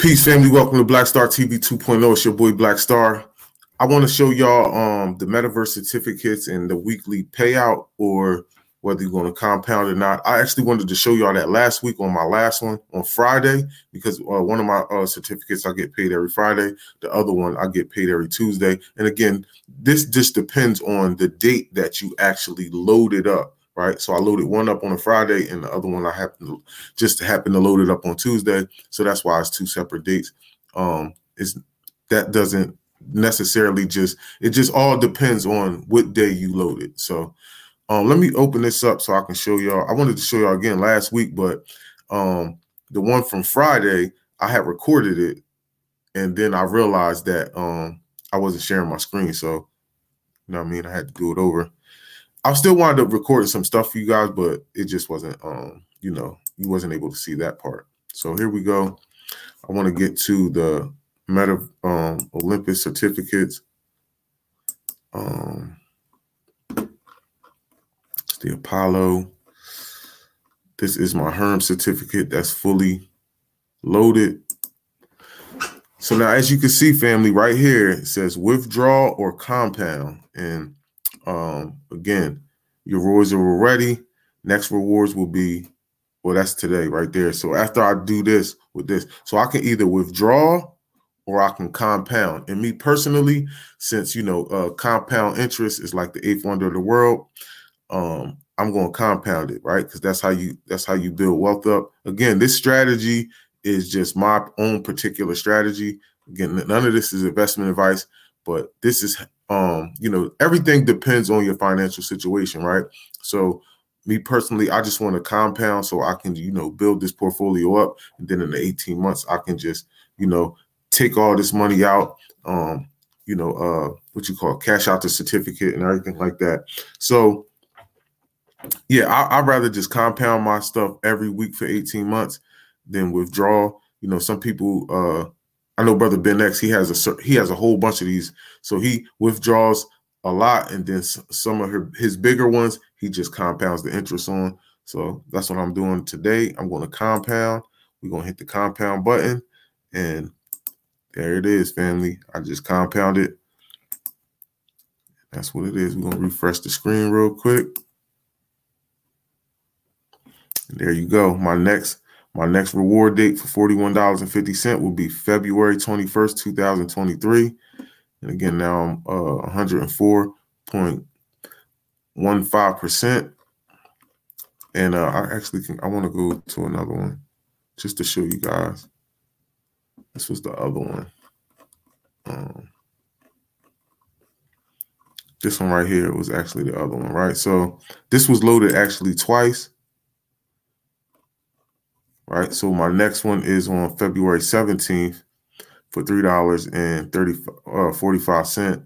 Peace, family. Welcome to Black Star TV 2.0. It's your boy Black Star. I want to show y'all um, the metaverse certificates and the weekly payout, or whether you're going to compound or not. I actually wanted to show y'all that last week on my last one on Friday because uh, one of my uh, certificates I get paid every Friday, the other one I get paid every Tuesday. And again, this just depends on the date that you actually load it up right? So I loaded one up on a Friday and the other one I happened to just happened to load it up on Tuesday. So that's why it's two separate dates. Um, is that doesn't necessarily just it just all depends on what day you load it. So um, let me open this up so I can show y'all. I wanted to show y'all again last week, but um, the one from Friday, I had recorded it, and then I realized that um, I wasn't sharing my screen. So, you know what I mean? I had to do it over. I still wanted to record some stuff for you guys, but it just wasn't, um, you know, you wasn't able to see that part. So here we go. I want to get to the Meta um, Olympus certificates. Um, it's the Apollo. This is my Herm certificate that's fully loaded. So now, as you can see, family, right here, it says withdraw or compound. And um, again, your rewards are ready. Next rewards will be, well, that's today right there. So after I do this with this, so I can either withdraw or I can compound. And me personally, since you know, uh, compound interest is like the eighth wonder of the world, um, I'm going to compound it, right? Because that's how you that's how you build wealth up. Again, this strategy is just my own particular strategy. Again, none of this is investment advice, but this is um, you know, everything depends on your financial situation, right? So me personally, I just want to compound so I can, you know, build this portfolio up. And then in the 18 months, I can just, you know, take all this money out, um, you know, uh, what you call cash out the certificate and everything like that. So yeah, I, I'd rather just compound my stuff every week for 18 months than withdraw. You know, some people uh I know brother Ben X. He has a he has a whole bunch of these, so he withdraws a lot, and then some of her, his bigger ones he just compounds the interest on. So that's what I'm doing today. I'm going to compound. We're gonna hit the compound button, and there it is, family. I just compounded. That's what it is. We're gonna refresh the screen real quick. And there you go. My next my next reward date for $41.50 will be February 21st, 2023. And again, now I'm uh, 104.15%. And uh, I actually can, I want to go to another one just to show you guys. This was the other one. Um, this one right here was actually the other one, right? So this was loaded actually twice right? So my next one is on February 17th for three dollars and 30 uh, 45 cent.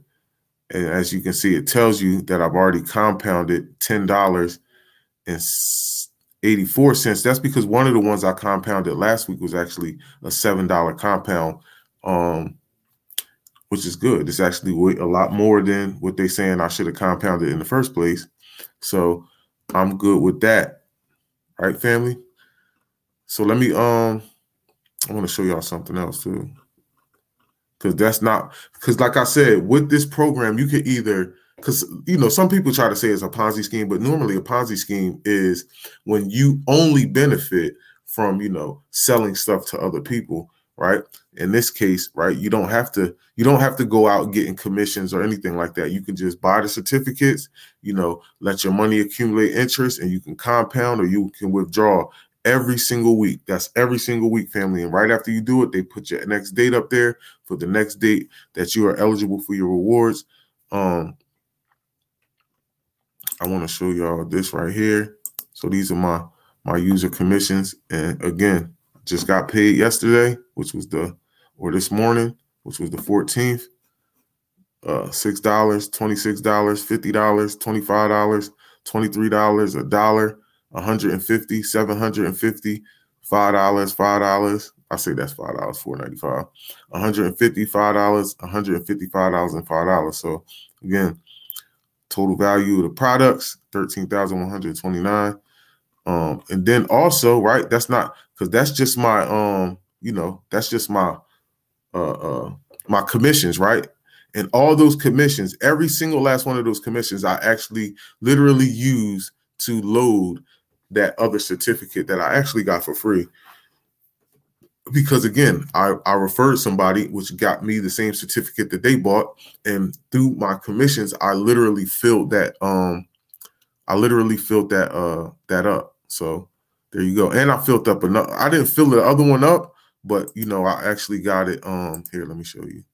And as you can see, it tells you that I've already compounded ten dollars and 84 cents. That's because one of the ones I compounded last week was actually a seven dollar compound, um, which is good. It's actually a lot more than what they're saying I should have compounded in the first place. So I'm good with that. Right, family? So let me um I want to show y'all something else too. Cause that's not because like I said, with this program, you can either because you know some people try to say it's a Ponzi scheme, but normally a Ponzi scheme is when you only benefit from you know selling stuff to other people, right? In this case, right, you don't have to you don't have to go out getting commissions or anything like that. You can just buy the certificates, you know, let your money accumulate interest, and you can compound or you can withdraw every single week. That's every single week, family. And right after you do it, they put your next date up there for the next date that you are eligible for your rewards. Um, I want to show y'all this right here. So these are my my user commissions, and again, just got paid yesterday, which was the or this morning, which was the 14th. Uh, six dollars, twenty six dollars, fifty dollars, twenty five dollars, twenty three dollars, a dollar 150, 750, five dollars, five dollars. I say that's five dollars, four ninety five. 155 dollars, 155 dollars, and five dollars. So again, total value of the products 13,129. Um, and then also, right, that's not because that's just my um, you know, that's just my uh uh my commissions, right? And all those commissions, every single last one of those commissions, I actually literally use to load that other certificate that I actually got for free. Because again, I, I referred somebody which got me the same certificate that they bought. And through my commissions, I literally filled that um I literally filled that uh that up. So there you go. And I filled up another I didn't fill the other one up, but you know, I actually got it. Um here, let me show you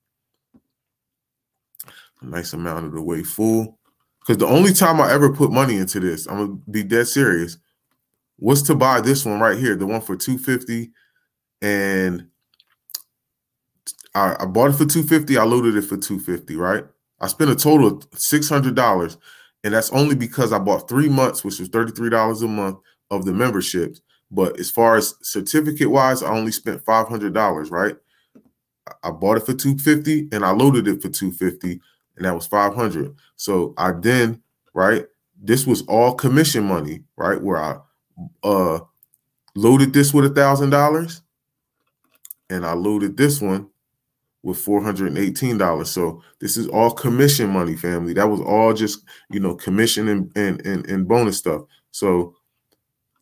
a nice amount of the way full. Because the only time I ever put money into this, I'm gonna be dead serious, was to buy this one right here, the one for 250. And I, I bought it for 250, I loaded it for 250, right? I spent a total of $600. And that's only because I bought three months, which was $33 a month of the memberships. But as far as certificate wise, I only spent $500, right? I bought it for 250 and I loaded it for 250 and that was 500. So I then, right, this was all commission money, right, where I uh loaded this with a thousand dollars and I loaded this one with $418. So this is all commission money, family. That was all just, you know, commission and and and, and bonus stuff. So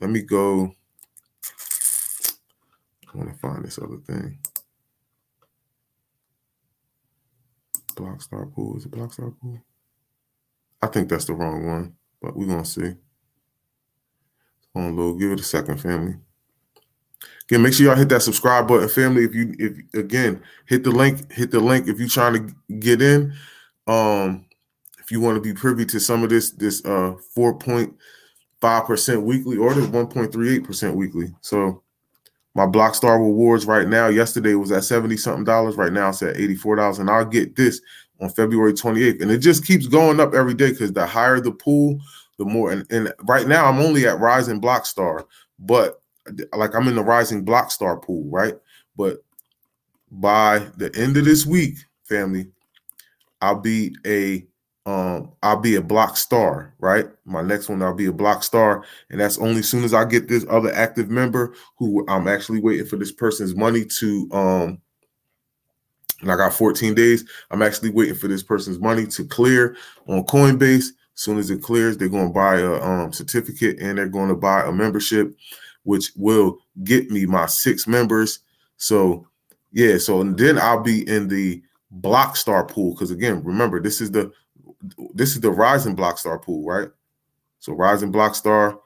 let me go. I want to find this other thing. Blockstar Pool. Is it Blockstar Pool? I think that's the wrong one, but we're gonna see. On little, give it a second, family. Again, make sure y'all hit that subscribe button, family. If you if again hit the link, hit the link if you're trying to get in. Um, if you want to be privy to some of this, this uh 4.5% weekly or the 1.38% weekly. So my Blockstar rewards right now. Yesterday was at 70 something dollars. Right now it's at $84. And I'll get this on February 28th. And it just keeps going up every day because the higher the pool, the more. And, and right now I'm only at Rising block star, but like I'm in the Rising block star pool, right? But by the end of this week, family, I'll be a um, I'll be a block star, right? My next one, I'll be a block star, and that's only soon as I get this other active member who I'm actually waiting for this person's money to um and I got 14 days. I'm actually waiting for this person's money to clear on Coinbase. As soon as it clears, they're going to buy a um, certificate and they're going to buy a membership, which will get me my six members. So, yeah, so and then I'll be in the block star pool because again, remember this is the this is the rising block star pool, right? So rising block star,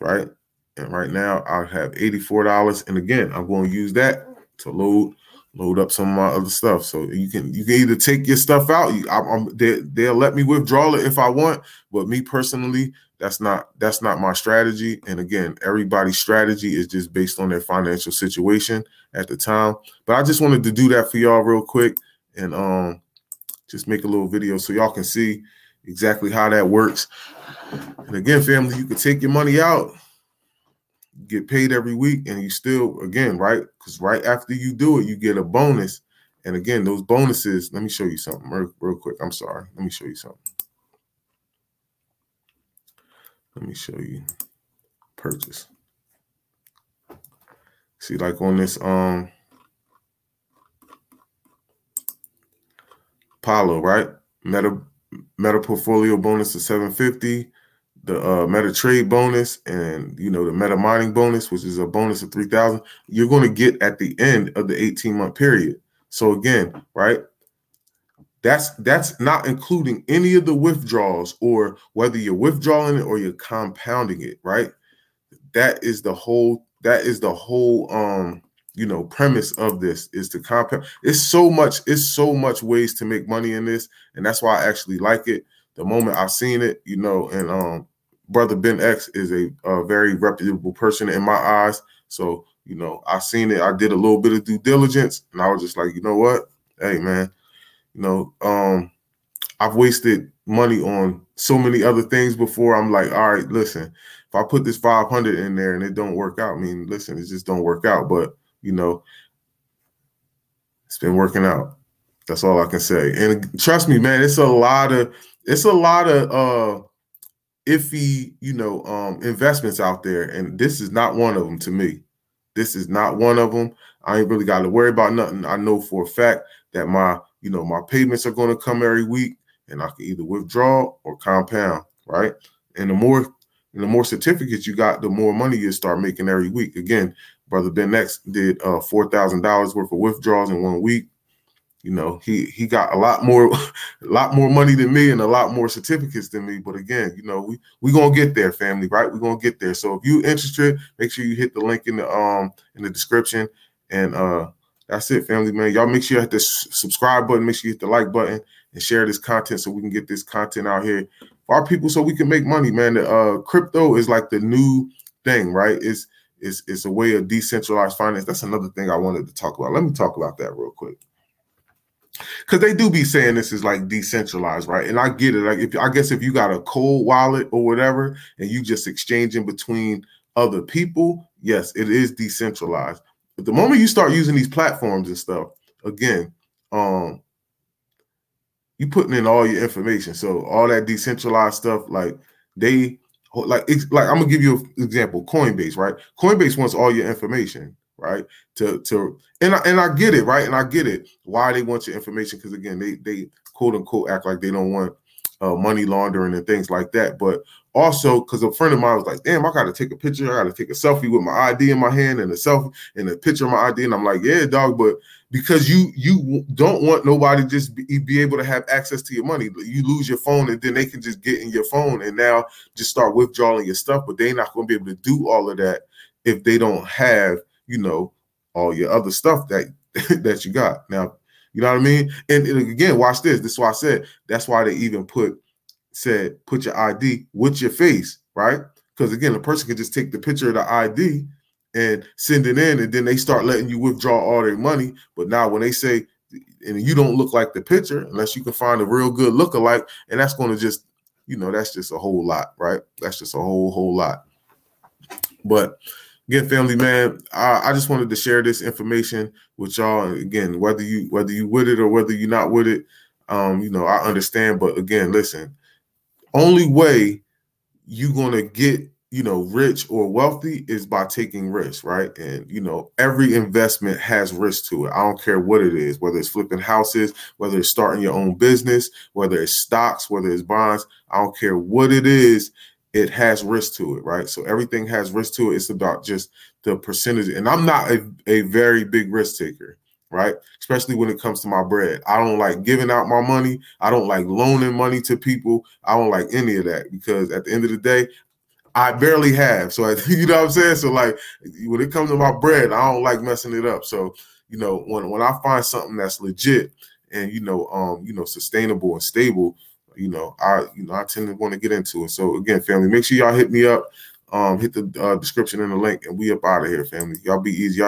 right? And right now I have $84. And again, I'm going to use that to load load up some of my other stuff. So you can you can either take your stuff out. You, I, they, they'll let me withdraw it if I want, but me personally, that's not that's not my strategy. And again, everybody's strategy is just based on their financial situation at the time. But I just wanted to do that for y'all real quick. And um just make a little video so y'all can see exactly how that works. And again, family, you can take your money out, get paid every week, and you still, again, right? Because right after you do it, you get a bonus. And again, those bonuses, let me show you something real, real quick. I'm sorry. Let me show you something. Let me show you purchase. See, like on this um Apollo, right? Meta Meta portfolio bonus of 750, the uh, Meta trade bonus, and you know the Meta mining bonus, which is a bonus of 3,000. You're going to get at the end of the 18 month period. So again, right? That's that's not including any of the withdrawals or whether you're withdrawing it or you're compounding it, right? That is the whole that is the whole um you know premise of this is to compound it's so much it's so much ways to make money in this and that's why i actually like it the moment i've seen it you know and um brother ben x is a, a very reputable person in my eyes so you know i seen it i did a little bit of due diligence and i was just like you know what hey man you know um i've wasted money on so many other things before i'm like all right listen if i put this 500 in there and it don't work out i mean listen it just don't work out but you know, it's been working out. That's all I can say. And trust me, man, it's a lot of it's a lot of uh iffy, you know, um investments out there, and this is not one of them to me. This is not one of them. I ain't really got to worry about nothing. I know for a fact that my, you know, my payments are going to come every week and I can either withdraw or compound, right? And the more and the more certificates you got, the more money you start making every week. Again, brother Ben X did uh four thousand dollars worth of withdrawals in one week. You know, he he got a lot more, a lot more money than me and a lot more certificates than me. But again, you know, we we gonna get there, family, right? We're gonna get there. So if you interested, make sure you hit the link in the um in the description. And uh that's it, family, man. Y'all make sure you hit the subscribe button, make sure you hit the like button and share this content so we can get this content out here for our people so we can make money, man. The, uh, crypto is like the new thing, right? It's, it's, it's a way of decentralized finance. That's another thing I wanted to talk about. Let me talk about that real quick. Cause they do be saying this is like decentralized, right? And I get it. Like if I guess if you got a cold wallet or whatever, and you just exchanging between other people, yes, it is decentralized. But the moment you start using these platforms and stuff, again, um, you putting in all your information. So all that decentralized stuff, like they like it's like I'm gonna give you an example. Coinbase, right? Coinbase wants all your information, right? To to and I, and I get it, right? And I get it why they want your information because again, they they quote unquote act like they don't want uh, money laundering and things like that. But also, because a friend of mine was like, "Damn, I got to take a picture. I got to take a selfie with my ID in my hand and a selfie and a picture of my ID." And I'm like, "Yeah, dog," but because you you don't want nobody just be, be able to have access to your money, you lose your phone and then they can just get in your phone and now just start withdrawing your stuff. But they're not going to be able to do all of that if they don't have, you know, all your other stuff that that you got now you know what I mean? And, and, again, watch this. This is why I said that's why they even put said put your ID with your face, right? Because again, a person can just take the picture of the ID and send it in, and then they start letting you withdraw all their money. But now when they say and you don't look like the picture, unless you can find a real good lookalike, and that's going to just, you know, that's just a whole lot, right? That's just a whole whole lot. But again, family man, I, I, just wanted to share this information with y'all. Again, whether you whether you with it or whether you're not with it, um, you know, I understand. But again, listen, only way you're gonna get you know rich or wealthy is by taking risks, right? And you know, every investment has risk to it. I don't care what it is, whether it's flipping houses, whether it's starting your own business, whether it's stocks, whether it's bonds. I don't care what it is it has risk to it, right? So everything has risk to it. It's about just the percentage. And I'm not a, a very big risk taker, right? Especially when it comes to my bread. I don't like giving out my money. I don't like loaning money to people. I don't like any of that because at the end of the day, I barely have. So I, you know what I'm saying? So like when it comes to my bread, I don't like messing it up. So, you know, when when I find something that's legit and you know, um, you know, sustainable and stable, you know, I you know I tend to want to get into it. So again, family, make sure y'all hit me up. Um, hit the uh, description in the link, and we up out of here, family. Y'all be easy. Y'all